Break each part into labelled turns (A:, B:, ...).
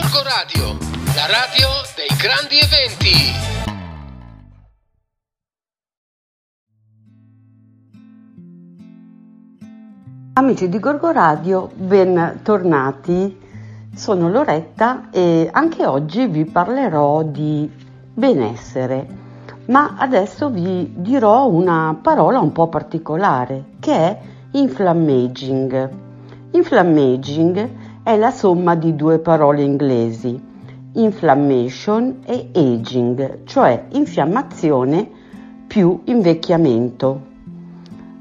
A: Gorgo Radio, la radio dei grandi eventi.
B: Amici di Gorgo Radio, bentornati. Sono Loretta e anche oggi vi parlerò di benessere, ma adesso vi dirò una parola un po' particolare che è inflammaging. Inflammaging è la somma di due parole inglesi, inflammation e aging, cioè infiammazione più invecchiamento.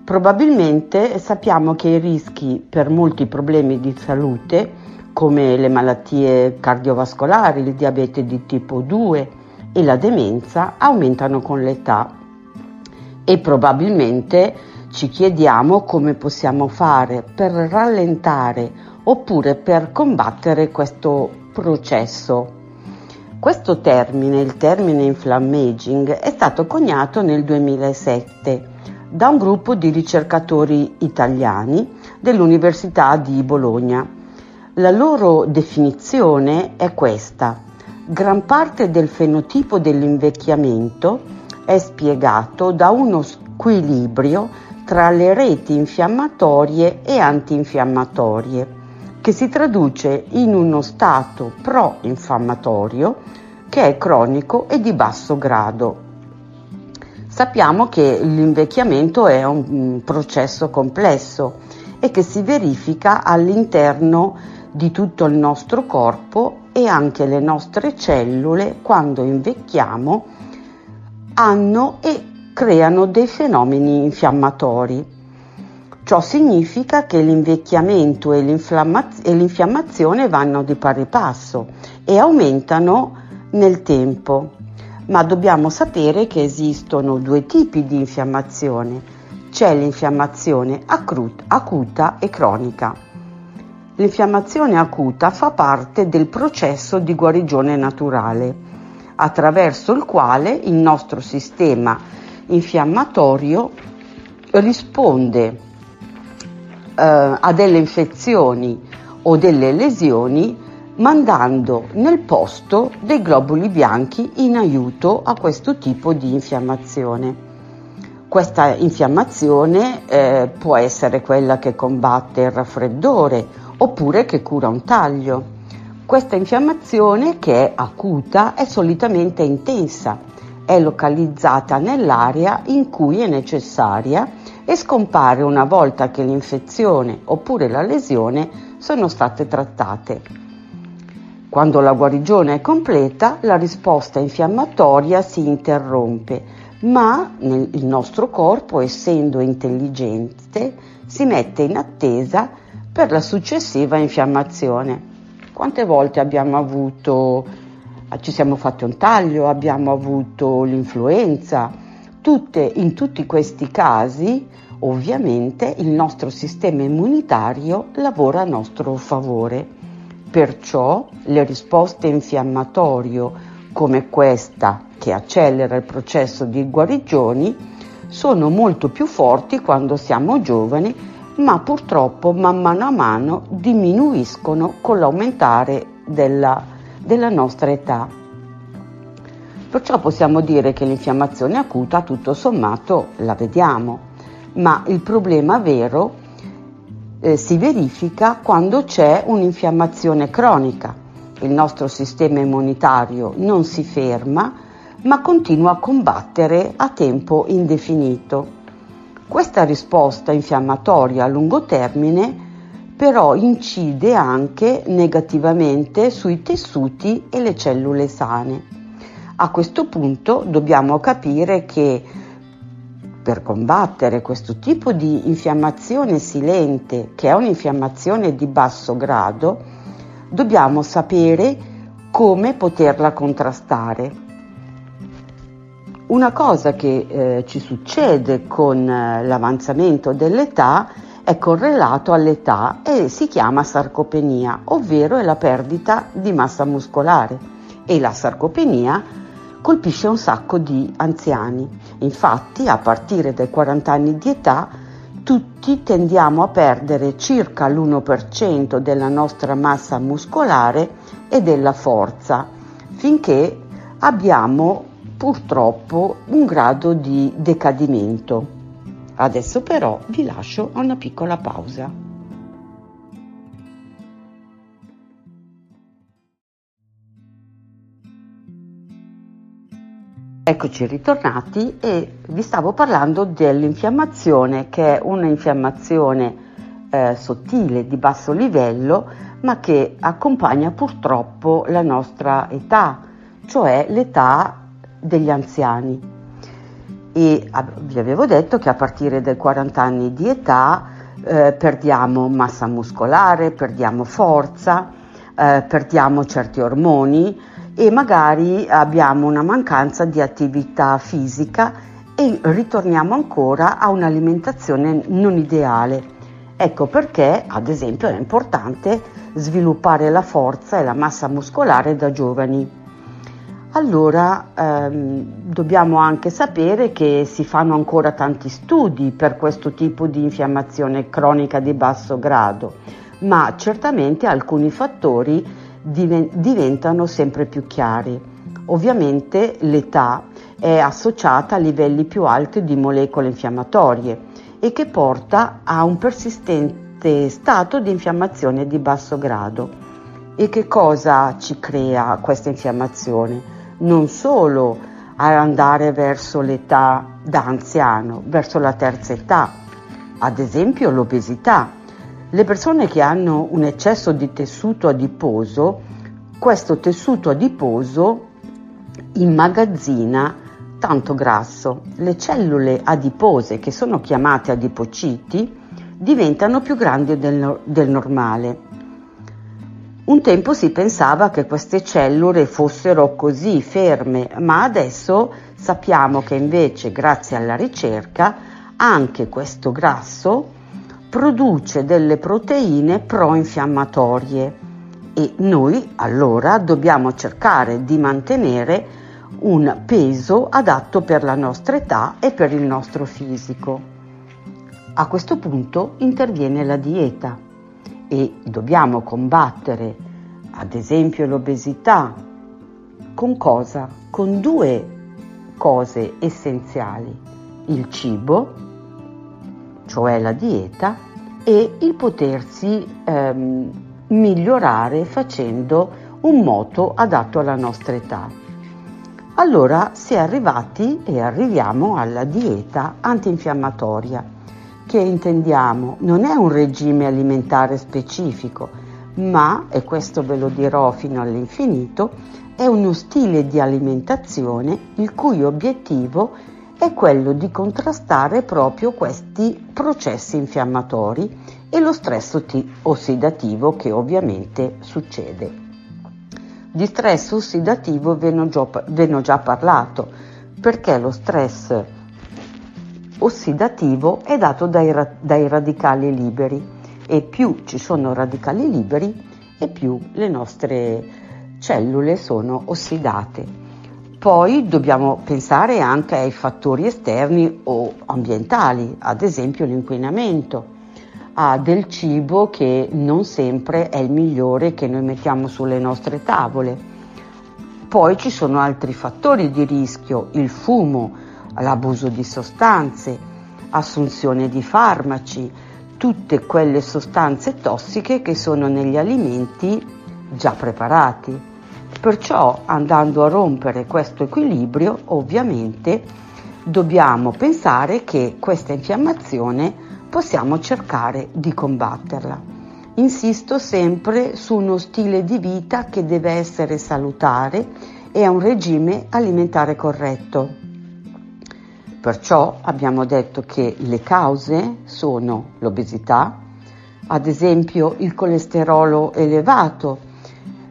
B: Probabilmente sappiamo che i rischi per molti problemi di salute, come le malattie cardiovascolari, il diabete di tipo 2 e la demenza, aumentano con l'età e probabilmente ci chiediamo come possiamo fare per rallentare oppure per combattere questo processo. Questo termine, il termine inflammaging, è stato coniato nel 2007 da un gruppo di ricercatori italiani dell'Università di Bologna. La loro definizione è questa. Gran parte del fenotipo dell'invecchiamento è spiegato da uno squilibrio tra le reti infiammatorie e antinfiammatorie che si traduce in uno stato pro-infiammatorio che è cronico e di basso grado. Sappiamo che l'invecchiamento è un processo complesso e che si verifica all'interno di tutto il nostro corpo e anche le nostre cellule quando invecchiamo hanno e creano dei fenomeni infiammatori. Ciò significa che l'invecchiamento e, l'infiammazione vanno di pari passo e aumentano nel tempo, ma dobbiamo sapere che esistono due tipi di infiammazione. C'è l'infiammazione acuta e cronica. L'infiammazione acuta fa parte del processo di guarigione naturale, attraverso il quale il nostro sistema infiammatorio risponde a delle infezioni o delle lesioni mandando nel posto dei globuli bianchi in aiuto a questo tipo di infiammazione. Questa infiammazione eh, può essere quella che combatte il raffreddore oppure che cura un taglio. Questa infiammazione che è acuta è solitamente intensa, è localizzata nell'area in cui è necessaria e scompare una volta che l'infezione oppure la lesione sono state trattate. Quando la guarigione è completa, la risposta infiammatoria si interrompe, ma nel, il nostro corpo, essendo intelligente, si mette in attesa per la successiva infiammazione. Quante volte abbiamo avuto, ci siamo fatti un taglio, abbiamo avuto l'influenza, Tutte, in tutti questi casi, ovviamente, il nostro sistema immunitario lavora a nostro favore. Perciò le risposte infiammatorie come questa, che accelera il processo di guarigioni, sono molto più forti quando siamo giovani, ma purtroppo man mano a mano diminuiscono con l'aumentare della, della nostra età. Perciò possiamo dire che l'infiammazione acuta tutto sommato la vediamo, ma il problema vero eh, si verifica quando c'è un'infiammazione cronica. Il nostro sistema immunitario non si ferma, ma continua a combattere a tempo indefinito. Questa risposta infiammatoria a lungo termine però incide anche negativamente sui tessuti e le cellule sane. A questo punto dobbiamo capire che per combattere questo tipo di infiammazione silente, che è un'infiammazione di basso grado, dobbiamo sapere come poterla contrastare. Una cosa che eh, ci succede con eh, l'avanzamento dell'età è correlato all'età e si chiama sarcopenia, ovvero è la perdita di massa muscolare e la sarcopenia colpisce un sacco di anziani. Infatti, a partire dai 40 anni di età, tutti tendiamo a perdere circa l'1% della nostra massa muscolare e della forza, finché abbiamo purtroppo un grado di decadimento. Adesso però vi lascio a una piccola pausa. Eccoci ritornati e vi stavo parlando dell'infiammazione che è un'infiammazione eh, sottile di basso livello ma che accompagna purtroppo la nostra età, cioè l'età degli anziani. E vi avevo detto che a partire dai 40 anni di età eh, perdiamo massa muscolare, perdiamo forza, eh, perdiamo certi ormoni, e magari abbiamo una mancanza di attività fisica e ritorniamo ancora a un'alimentazione non ideale. Ecco perché, ad esempio, è importante sviluppare la forza e la massa muscolare da giovani. Allora ehm, dobbiamo anche sapere che si fanno ancora tanti studi per questo tipo di infiammazione cronica di basso grado, ma certamente alcuni fattori diventano sempre più chiari. Ovviamente l'età è associata a livelli più alti di molecole infiammatorie e che porta a un persistente stato di infiammazione di basso grado. E che cosa ci crea questa infiammazione? Non solo andare verso l'età da anziano, verso la terza età, ad esempio l'obesità, le persone che hanno un eccesso di tessuto adiposo, questo tessuto adiposo immagazzina tanto grasso. Le cellule adipose, che sono chiamate adipociti, diventano più grandi del, del normale. Un tempo si pensava che queste cellule fossero così ferme, ma adesso sappiamo che invece, grazie alla ricerca, anche questo grasso produce delle proteine pro-infiammatorie e noi allora dobbiamo cercare di mantenere un peso adatto per la nostra età e per il nostro fisico. A questo punto interviene la dieta e dobbiamo combattere ad esempio l'obesità con cosa? Con due cose essenziali, il cibo cioè la dieta, e il potersi ehm, migliorare facendo un moto adatto alla nostra età. Allora si è arrivati e arriviamo alla dieta antinfiammatoria, che intendiamo non è un regime alimentare specifico, ma, e questo ve lo dirò fino all'infinito, è uno stile di alimentazione il cui obiettivo è è quello di contrastare proprio questi processi infiammatori e lo stress ossidativo che ovviamente succede. Di stress ossidativo ve ne ho già parlato perché lo stress ossidativo è dato dai, dai radicali liberi e più ci sono radicali liberi e più le nostre cellule sono ossidate. Poi dobbiamo pensare anche ai fattori esterni o ambientali, ad esempio l'inquinamento, a del cibo che non sempre è il migliore che noi mettiamo sulle nostre tavole. Poi ci sono altri fattori di rischio, il fumo, l'abuso di sostanze, assunzione di farmaci, tutte quelle sostanze tossiche che sono negli alimenti già preparati. Perciò andando a rompere questo equilibrio, ovviamente dobbiamo pensare che questa infiammazione possiamo cercare di combatterla. Insisto sempre su uno stile di vita che deve essere salutare e a un regime alimentare corretto. Perciò abbiamo detto che le cause sono l'obesità, ad esempio il colesterolo elevato,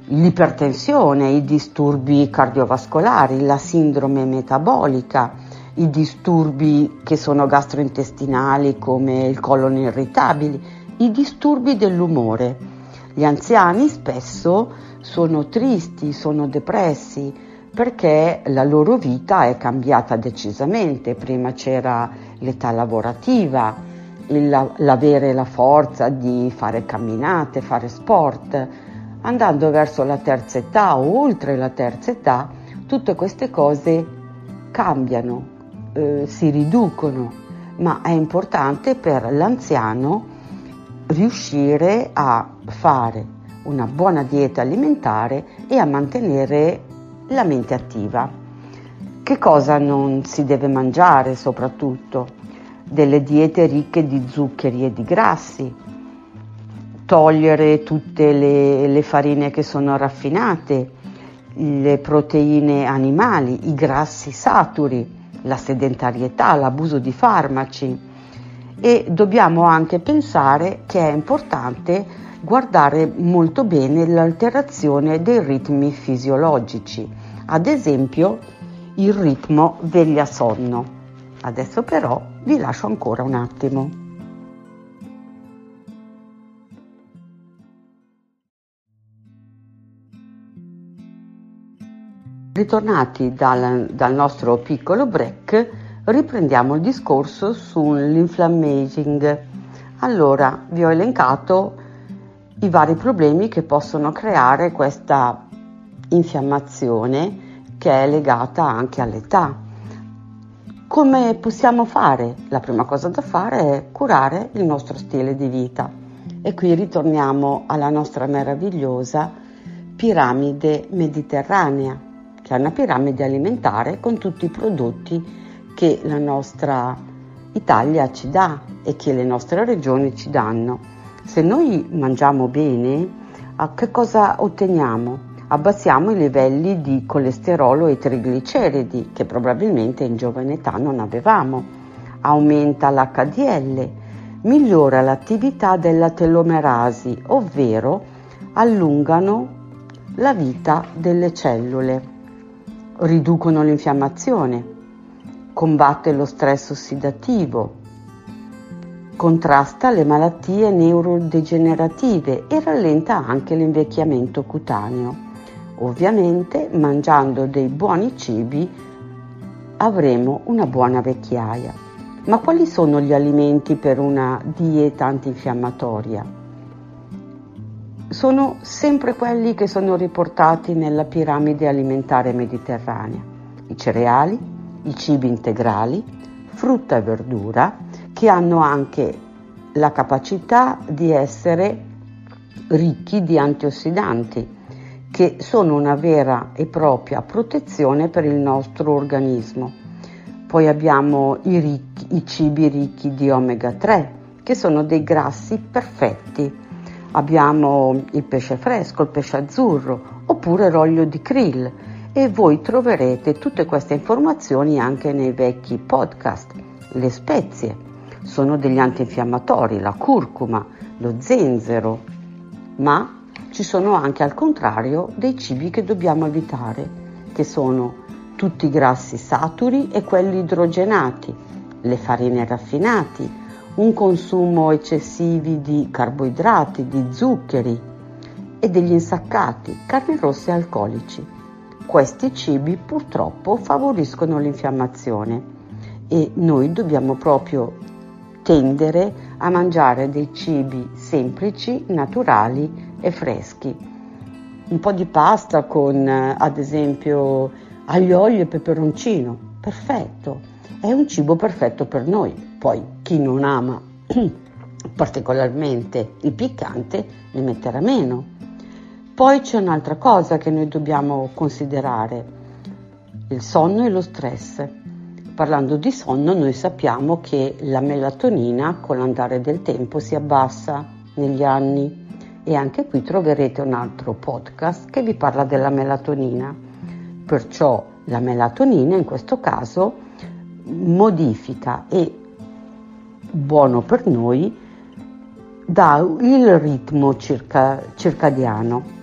B: l'ipertensione, i disturbi cardiovascolari, la sindrome metabolica, i disturbi che sono gastrointestinali come il colon irritabile, i disturbi dell'umore. Gli anziani spesso sono tristi, sono depressi perché la loro vita è cambiata decisamente. Prima c'era l'età lavorativa, il, l'avere la forza di fare camminate, fare sport. Andando verso la terza età o oltre la terza età, tutte queste cose cambiano, eh, si riducono, ma è importante per l'anziano riuscire a fare una buona dieta alimentare e a mantenere la mente attiva. Che cosa non si deve mangiare soprattutto? Delle diete ricche di zuccheri e di grassi, togliere tutte le, le farine che sono raffinate, le proteine animali, i grassi saturi, la sedentarietà, l'abuso di farmaci e dobbiamo anche pensare che è importante guardare molto bene l'alterazione dei ritmi fisiologici, ad esempio il ritmo veglia-sonno. Adesso però vi lascio ancora un attimo. Ritornati dal, dal nostro piccolo break, riprendiamo il discorso sull'inflammaging. Allora, vi ho elencato i vari problemi che possono creare questa infiammazione che è legata anche all'età. Come possiamo fare? La prima cosa da fare è curare il nostro stile di vita. E qui ritorniamo alla nostra meravigliosa piramide mediterranea, che è una piramide alimentare con tutti i prodotti che la nostra Italia ci dà e che le nostre regioni ci danno. Se noi mangiamo bene, che cosa otteniamo? Abbassiamo i livelli di colesterolo e trigliceridi che probabilmente in giovane età non avevamo. Aumenta l'HDL, migliora l'attività della telomerasi, ovvero allungano la vita delle cellule, riducono l'infiammazione, combatte lo stress ossidativo, contrasta le malattie neurodegenerative e rallenta anche l'invecchiamento cutaneo. Ovviamente mangiando dei buoni cibi avremo una buona vecchiaia. Ma quali sono gli alimenti per una dieta antinfiammatoria? Sono sempre quelli che sono riportati nella piramide alimentare mediterranea. I cereali, i cibi integrali, frutta e verdura, che hanno anche la capacità di essere ricchi di antiossidanti, che sono una vera e propria protezione per il nostro organismo. Poi abbiamo i, ricchi, i cibi ricchi di omega 3, che sono dei grassi perfetti. Abbiamo il pesce fresco, il pesce azzurro, oppure l'olio di krill e voi troverete tutte queste informazioni anche nei vecchi podcast. Le spezie, sono degli antinfiammatori, la curcuma, lo zenzero, ma ci sono anche al contrario dei cibi che dobbiamo evitare, che sono tutti i grassi saturi e quelli idrogenati, le farine raffinate, un consumo eccessivo di carboidrati, di zuccheri e degli insaccati, carni rosse e alcolici. Questi cibi purtroppo favoriscono l'infiammazione e noi dobbiamo proprio tendere a mangiare dei cibi semplici, naturali e freschi. Un po' di pasta con ad esempio aglio, olio e peperoncino, perfetto, è un cibo perfetto per noi. Poi chi non ama particolarmente il piccante ne metterà meno. Poi c'è un'altra cosa che noi dobbiamo considerare, il sonno e lo stress. Parlando di sonno, noi sappiamo che la melatonina con l'andare del tempo si abbassa negli anni e anche qui troverete un altro podcast che vi parla della melatonina. Perciò la melatonina in questo caso modifica e buono per noi dà il ritmo circa, circadiano.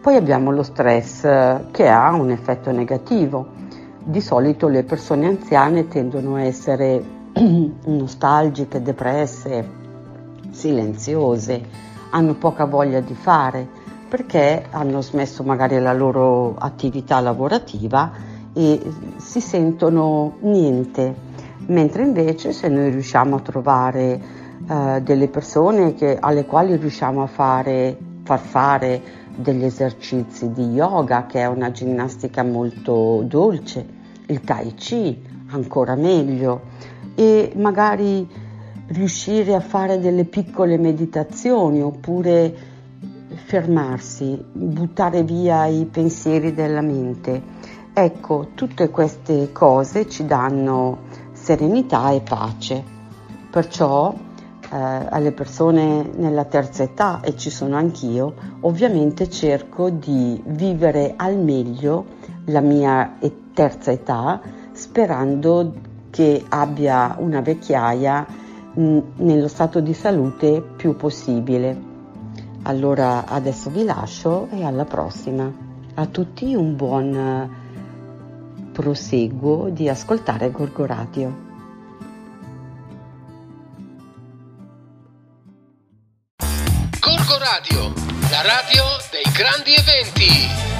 B: Poi abbiamo lo stress che ha un effetto negativo di solito le persone anziane tendono a essere nostalgiche, depresse, silenziose, hanno poca voglia di fare perché hanno smesso magari la loro attività lavorativa e si sentono niente, mentre invece se noi riusciamo a trovare eh, delle persone che, alle quali riusciamo a fare, far fare degli esercizi di yoga, che è una ginnastica molto dolce, il tai chi, ancora meglio, e magari riuscire a fare delle piccole meditazioni oppure fermarsi, buttare via i pensieri della mente. Ecco, tutte queste cose ci danno serenità e pace. Perciò eh, alle persone nella terza età, e ci sono anch'io, ovviamente cerco di vivere al meglio la mia terza età sperando che abbia una vecchiaia mh, nello stato di salute più possibile. Allora adesso vi lascio e alla prossima. A tutti un buon proseguo di ascoltare
A: Gorgo Radio. La radio dei grandi eventi.